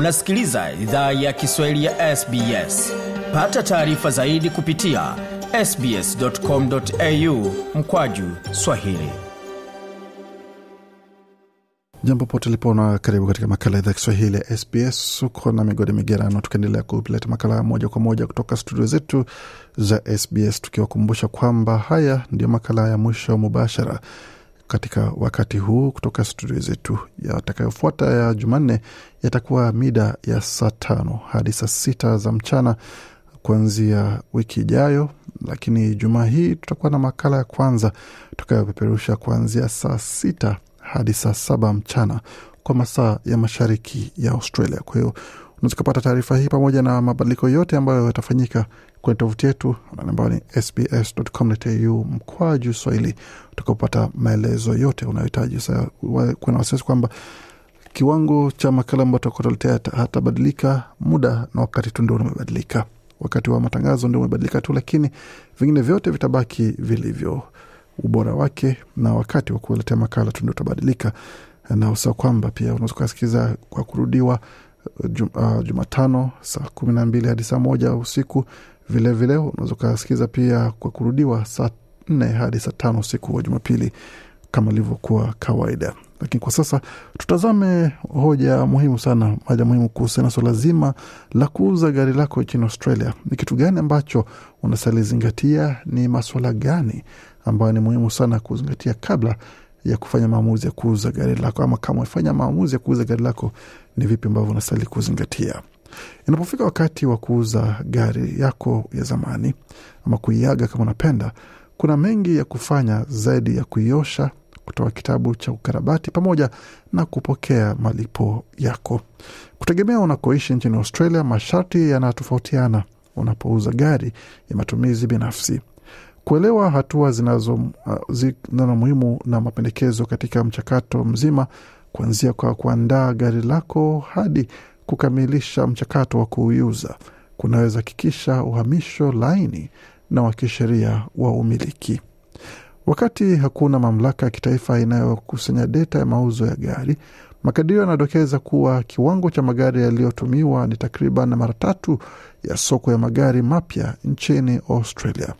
Unasikiliza idhaa ya Kiswahili ya SBS. Pata taarifa zaidi kupitia sbs.com.au mkwaju swahili. Jambo pote lipona, karibu katika makala idhaa Kiswahili ya SBS. Uko na migodi migerano, tukiendelea kuleta makala moja kwa moja kutoka studio zetu za SBS, tukiwakumbusha kwamba haya ndiyo makala ya mwisho mubashara katika wakati huu kutoka studio zetu. Yatakayofuata ya Jumanne yatakuwa mida ya saa tano hadi saa sita za mchana kuanzia wiki ijayo, lakini jumaa hii tutakuwa na makala ya kwanza tutakayopeperusha kuanzia saa sita hadi saa saba mchana kwa masaa ya mashariki ya Australia. Kwa hiyo unaweza kupata taarifa hii pamoja na mabadiliko yote ambayo yatafanyika kwenye tovuti yetu ambayo ni sbs.com.au mkwaju Swahili, utakapopata maelezo yote unayohitaji. Kuna wasiwasi kwamba kiwango cha makala ambayo tutakuletea hatabadilika, muda na wakati tu ndio umebadilika. Wakati wa matangazo ndio umebadilika tu, lakini vingine vyote vitabaki vilivyo ubora wake na wakati wa kuletea makala tu ndio utabadilika, na usa kwamba pia unaweza ukasikiza kwa kurudiwa jum, uh, Jumatano saa kumi na mbili hadi saa moja usiku. Vilevile unaweza ukasikiza pia kwa kurudiwa saa nne hadi saa tano usiku wa Jumapili kama ilivyokuwa kawaida. Lakini kwa sasa tutazame hoja muhimu sana, moja muhimu kuhusiana na zima la kuuza gari lako nchini Australia. Ni kitu gani ambacho unasalizingatia? Ni maswala gani ambayo ni muhimu sana kuzingatia kabla ya kufanya maamuzi ya kuuza gari lako, ama kama umefanya maamuzi ya kuuza gari lako, ni vipi ambavyo unastahili kuzingatia inapofika wakati wa kuuza gari yako ya zamani ama kuiaga kama unapenda. Kuna mengi ya kufanya zaidi ya kuiosha, kutoa kitabu cha ukarabati pamoja na kupokea malipo yako. Kutegemea unakoishi nchini Australia, masharti yanatofautiana unapouza gari ya matumizi binafsi. Kuelewa hatua zinazo uh, zina muhimu na mapendekezo katika mchakato mzima, kuanzia kwa kuandaa gari lako hadi kukamilisha mchakato wa kuiuza, kunaweza hakikisha uhamisho laini na wa kisheria wa umiliki. Wakati hakuna mamlaka ya kitaifa inayokusanya data ya mauzo ya gari, makadirio yanadokeza kuwa kiwango cha magari yaliyotumiwa ni takriban mara tatu ya soko ya magari mapya nchini Australia.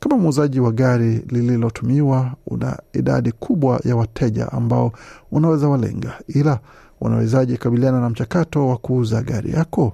Kama muuzaji wa gari lililotumiwa, una idadi kubwa ya wateja ambao unaweza walenga, ila unawezaje kabiliana na mchakato wa kuuza gari yako?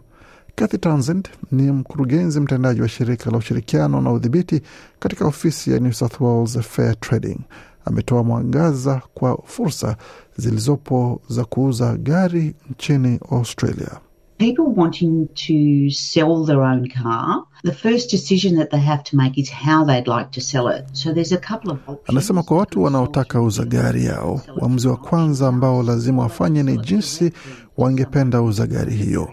Kathy Townsend ni mkurugenzi mtendaji wa shirika la ushirikiano na udhibiti katika ofisi ya New South Wales Fair Trading. Ametoa mwangaza kwa fursa zilizopo za kuuza gari nchini Australia. People wanting to sell their own car, the first decision that they have to make is how they'd like to sell it. So there's a couple of options. Anasema kwa watu wanaotaka uza gari yao, uamuzi wa kwanza ambao lazima wafanye ni jinsi wangependa uza gari hiyo.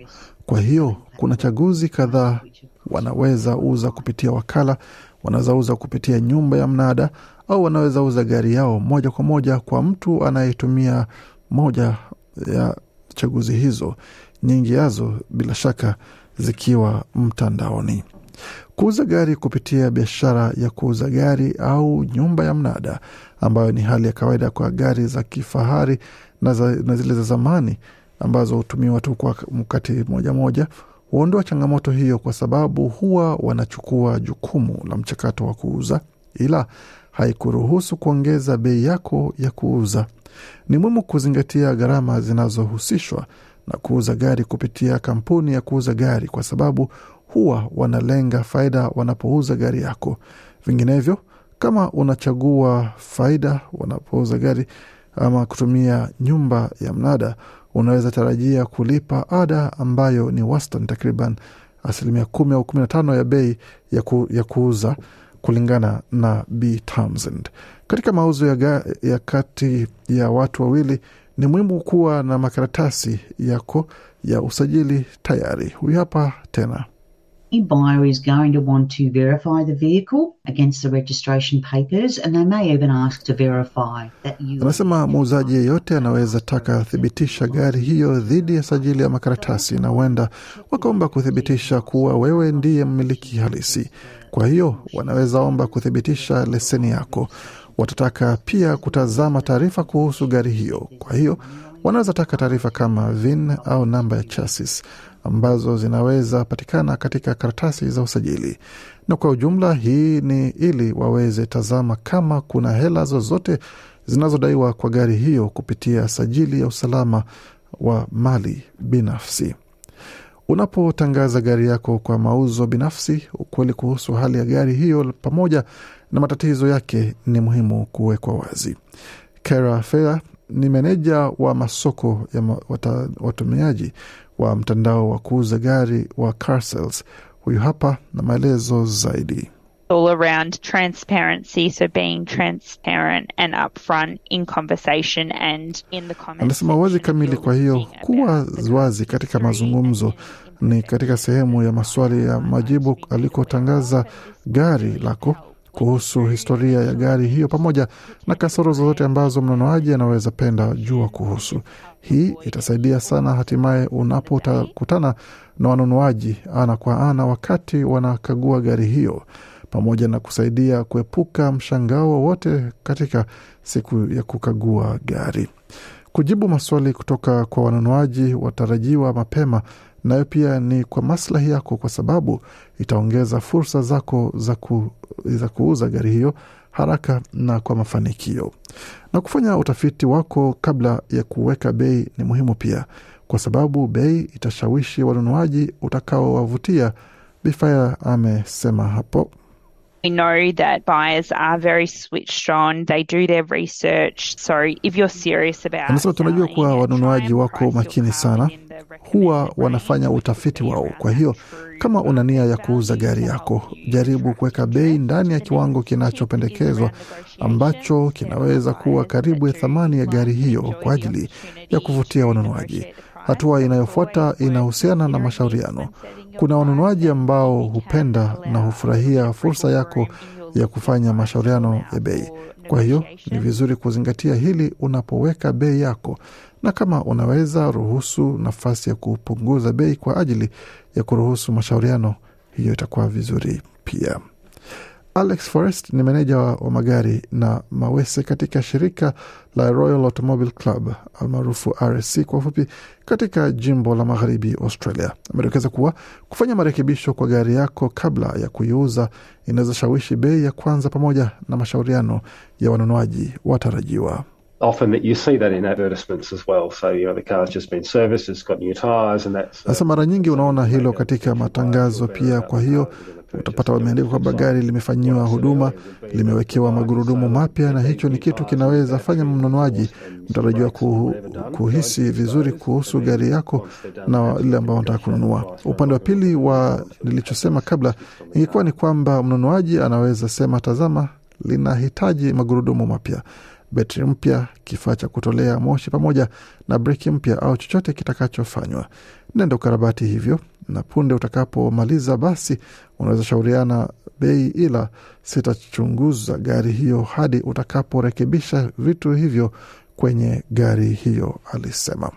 Kwa hiyo kuna chaguzi kadhaa. Wanaweza uza kupitia wakala, wanaweza uza kupitia nyumba ya mnada, au wanaweza uza gari yao moja kwa moja kwa mtu anayetumia moja ya chaguzi hizo, nyingi yazo bila shaka zikiwa mtandaoni. Kuuza gari kupitia biashara ya kuuza gari au nyumba ya mnada, ambayo ni hali ya kawaida kwa gari za kifahari na, za, na zile za zamani ambazo hutumiwa tu kwa mkati moja moja, huondoa changamoto hiyo, kwa sababu huwa wanachukua jukumu la mchakato wa kuuza, ila haikuruhusu kuongeza bei yako ya kuuza. Ni muhimu kuzingatia gharama zinazohusishwa na kuuza gari kupitia kampuni ya kuuza gari, kwa sababu huwa wanalenga faida wanapouza gari yako. Vinginevyo, kama unachagua faida wanapouza gari ama kutumia nyumba ya mnada, unaweza tarajia kulipa ada ambayo ni wastani takriban asilimia kumi au kumi na tano ya bei ya, ku, ya kuuza kulingana na B Townsend. Katika mauzo ya, ya kati ya watu wawili ni muhimu kuwa na makaratasi yako ya usajili tayari. Huyu hapa tena. Any buyer is going to want to verify the vehicle against the registration papers and they may even ask to verify that you Anasema muuzaji yeyote anaweza taka thibitisha gari hiyo dhidi ya sajili ya makaratasi, na huenda wakaomba kuthibitisha kuwa wewe ndiye mmiliki halisi. Kwa hiyo wanaweza omba kuthibitisha leseni yako. Watataka pia kutazama taarifa kuhusu gari hiyo. Kwa hiyo Wanaweza taka taarifa kama VIN au namba ya chassis ambazo zinaweza patikana katika karatasi za usajili, na kwa ujumla hii ni ili waweze tazama kama kuna hela zozote zinazodaiwa kwa gari hiyo kupitia sajili ya usalama wa mali binafsi. Unapotangaza gari yako kwa mauzo binafsi, ukweli kuhusu hali ya gari hiyo pamoja na matatizo yake ni muhimu kuwekwa wazi. Kara Fair ni meneja wa masoko ya ma, wata, watumiaji wa mtandao wa kuuza gari wa Carsales. Huyu hapa na maelezo zaidi. all around transparency, so being transparent and upfront in conversation and in the comments. Anasema wazi kamili. Kwa hiyo kuwa wazi katika mazungumzo ni katika sehemu ya maswali ya majibu alikotangaza gari lako kuhusu historia ya gari hiyo pamoja na kasoro zozote ambazo mnunuaji anaweza penda jua kuhusu. Hii itasaidia sana hatimaye unapokutana na wanunuaji ana kwa ana wakati wanakagua gari hiyo, pamoja na kusaidia kuepuka mshangao wowote katika siku ya kukagua gari. Kujibu maswali kutoka kwa wanunuaji watarajiwa mapema nayo pia ni kwa maslahi yako, kwa sababu itaongeza fursa zako za, ku, za kuuza gari hiyo haraka na kwa mafanikio. Na kufanya utafiti wako kabla ya kuweka bei ni muhimu pia, kwa sababu bei itashawishi wanunuaji utakaowavutia. Bifaya amesema hapo. We know that buyers are very switched on. They do their research. So if you're serious about Anasema tunajua kuwa wanunuaji wako makini sana, huwa wanafanya utafiti wao. Kwa hiyo kama una nia ya kuuza gari yako, jaribu kuweka bei ndani ya kiwango kinachopendekezwa ambacho kinaweza kuwa karibu ya thamani ya gari hiyo kwa ajili ya kuvutia wanunuaji. Hatua inayofuata inahusiana na mashauriano. Kuna wanunuaji ambao hupenda na hufurahia fursa yako ya kufanya mashauriano ya bei. Kwa hiyo ni vizuri kuzingatia hili unapoweka bei yako, na kama unaweza ruhusu nafasi ya kupunguza bei kwa ajili ya kuruhusu mashauriano, hiyo itakuwa vizuri pia. Alex Forrest ni meneja wa, magari na mawese katika shirika la Royal Automobile Club almaarufu RSC kwa ufupi, katika jimbo la magharibi Australia. Amedokeza kuwa kufanya marekebisho kwa gari yako kabla ya kuiuza inaweza shawishi bei ya kwanza pamoja na mashauriano ya wanunuaji watarajiwa. often that you see that in advertisements as well. So, you know, the car's just been serviced, it's got new tyres and that's... Sasa mara nyingi unaona hilo katika matangazo pia. Kwa hiyo utapata wameandika kwamba gari limefanyiwa huduma, limewekewa magurudumu mapya, na hicho ni kitu kinaweza fanya mnunuaji mtarajiwa kuhisi vizuri kuhusu gari yako na ile ambao wanataka kununua. Upande wa pili wa nilichosema kabla ingekuwa ni kwamba mnunuaji anaweza sema, tazama, linahitaji magurudumu mapya betri mpya, kifaa cha kutolea moshi pamoja na breki mpya au chochote kitakachofanywa. Nenda ukarabati hivyo, na punde utakapomaliza, basi unaweza shauriana bei, ila sitachunguza gari hiyo hadi utakaporekebisha vitu hivyo kwenye gari hiyo, alisema.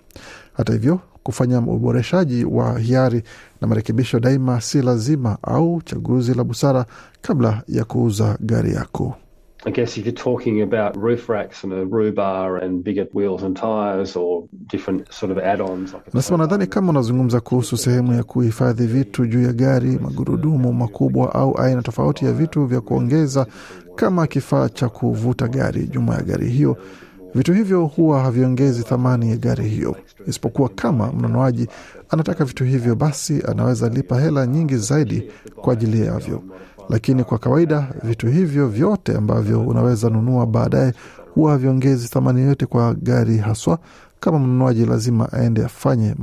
Hata hivyo kufanya uboreshaji wa hiari na marekebisho daima si lazima au chaguzi la busara kabla ya kuuza gari yako. I guess if you're talking about roof racks and a roo bar and bigger wheels and tires or different sort of add-ons. Nasema nadhani kama unazungumza kuhusu sehemu ya kuhifadhi vitu juu ya gari, magurudumu makubwa au aina tofauti ya vitu vya kuongeza kama kifaa cha kuvuta gari nyuma ya gari hiyo, vitu hivyo huwa haviongezi thamani ya gari hiyo, isipokuwa kama mnunuaji anataka vitu hivyo, basi anaweza lipa hela nyingi zaidi kwa ajili yavyo. Lakini kwa kawaida vitu hivyo vyote ambavyo unaweza nunua baadaye huwa haviongezi thamani yoyote kwa gari, haswa kama mnunuaji lazima aende afanye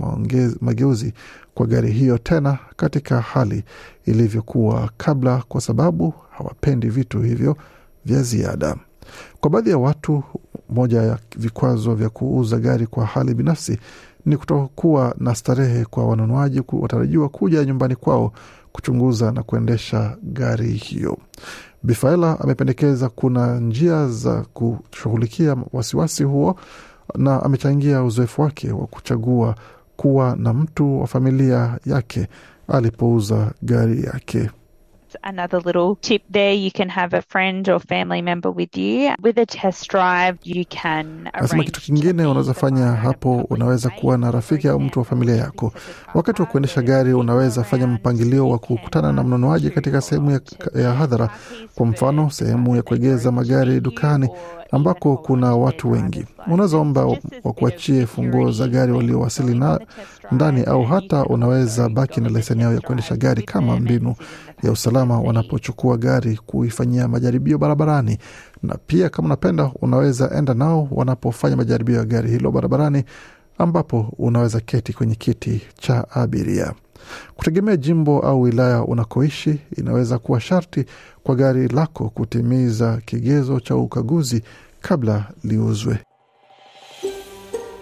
mageuzi kwa gari hiyo tena katika hali ilivyokuwa kabla, kwa sababu hawapendi vitu hivyo vya ziada. Kwa baadhi ya watu, moja ya vikwazo vya kuuza gari kwa hali binafsi ni kutokuwa na starehe kwa wanunuaji watarajiwa kuja nyumbani kwao kuchunguza na kuendesha gari hiyo. Bifaela amependekeza kuna njia za kushughulikia wasiwasi huo na amechangia uzoefu wake wa kuchagua kuwa na mtu wa familia yake alipouza gari yake. That's another little tip there. You can have a friend or family member with you. With a test drive, you can Nasema kitu kingine unaweza fanya hapo, unaweza kuwa na rafiki au mtu wa familia yako. Wakati wa kuendesha gari, unaweza fanya mpangilio wa kukutana na mnunuaji katika sehemu ya, ya hadhara, kwa mfano sehemu ya kuegeza magari dukani ambako kuna watu wengi. Unaweza omba wakuachie funguo za gari waliowasili na ndani, au hata unaweza baki na leseni yao ya kuendesha gari kama mbinu ya usalama wanapochukua gari kuifanyia majaribio barabarani. Na pia kama unapenda, unaweza enda nao wanapofanya majaribio ya gari hilo barabarani, ambapo unaweza keti kwenye kiti cha abiria. Kutegemea jimbo au wilaya unakoishi, inaweza kuwa sharti kwa gari lako kutimiza kigezo cha ukaguzi kabla liuzwe.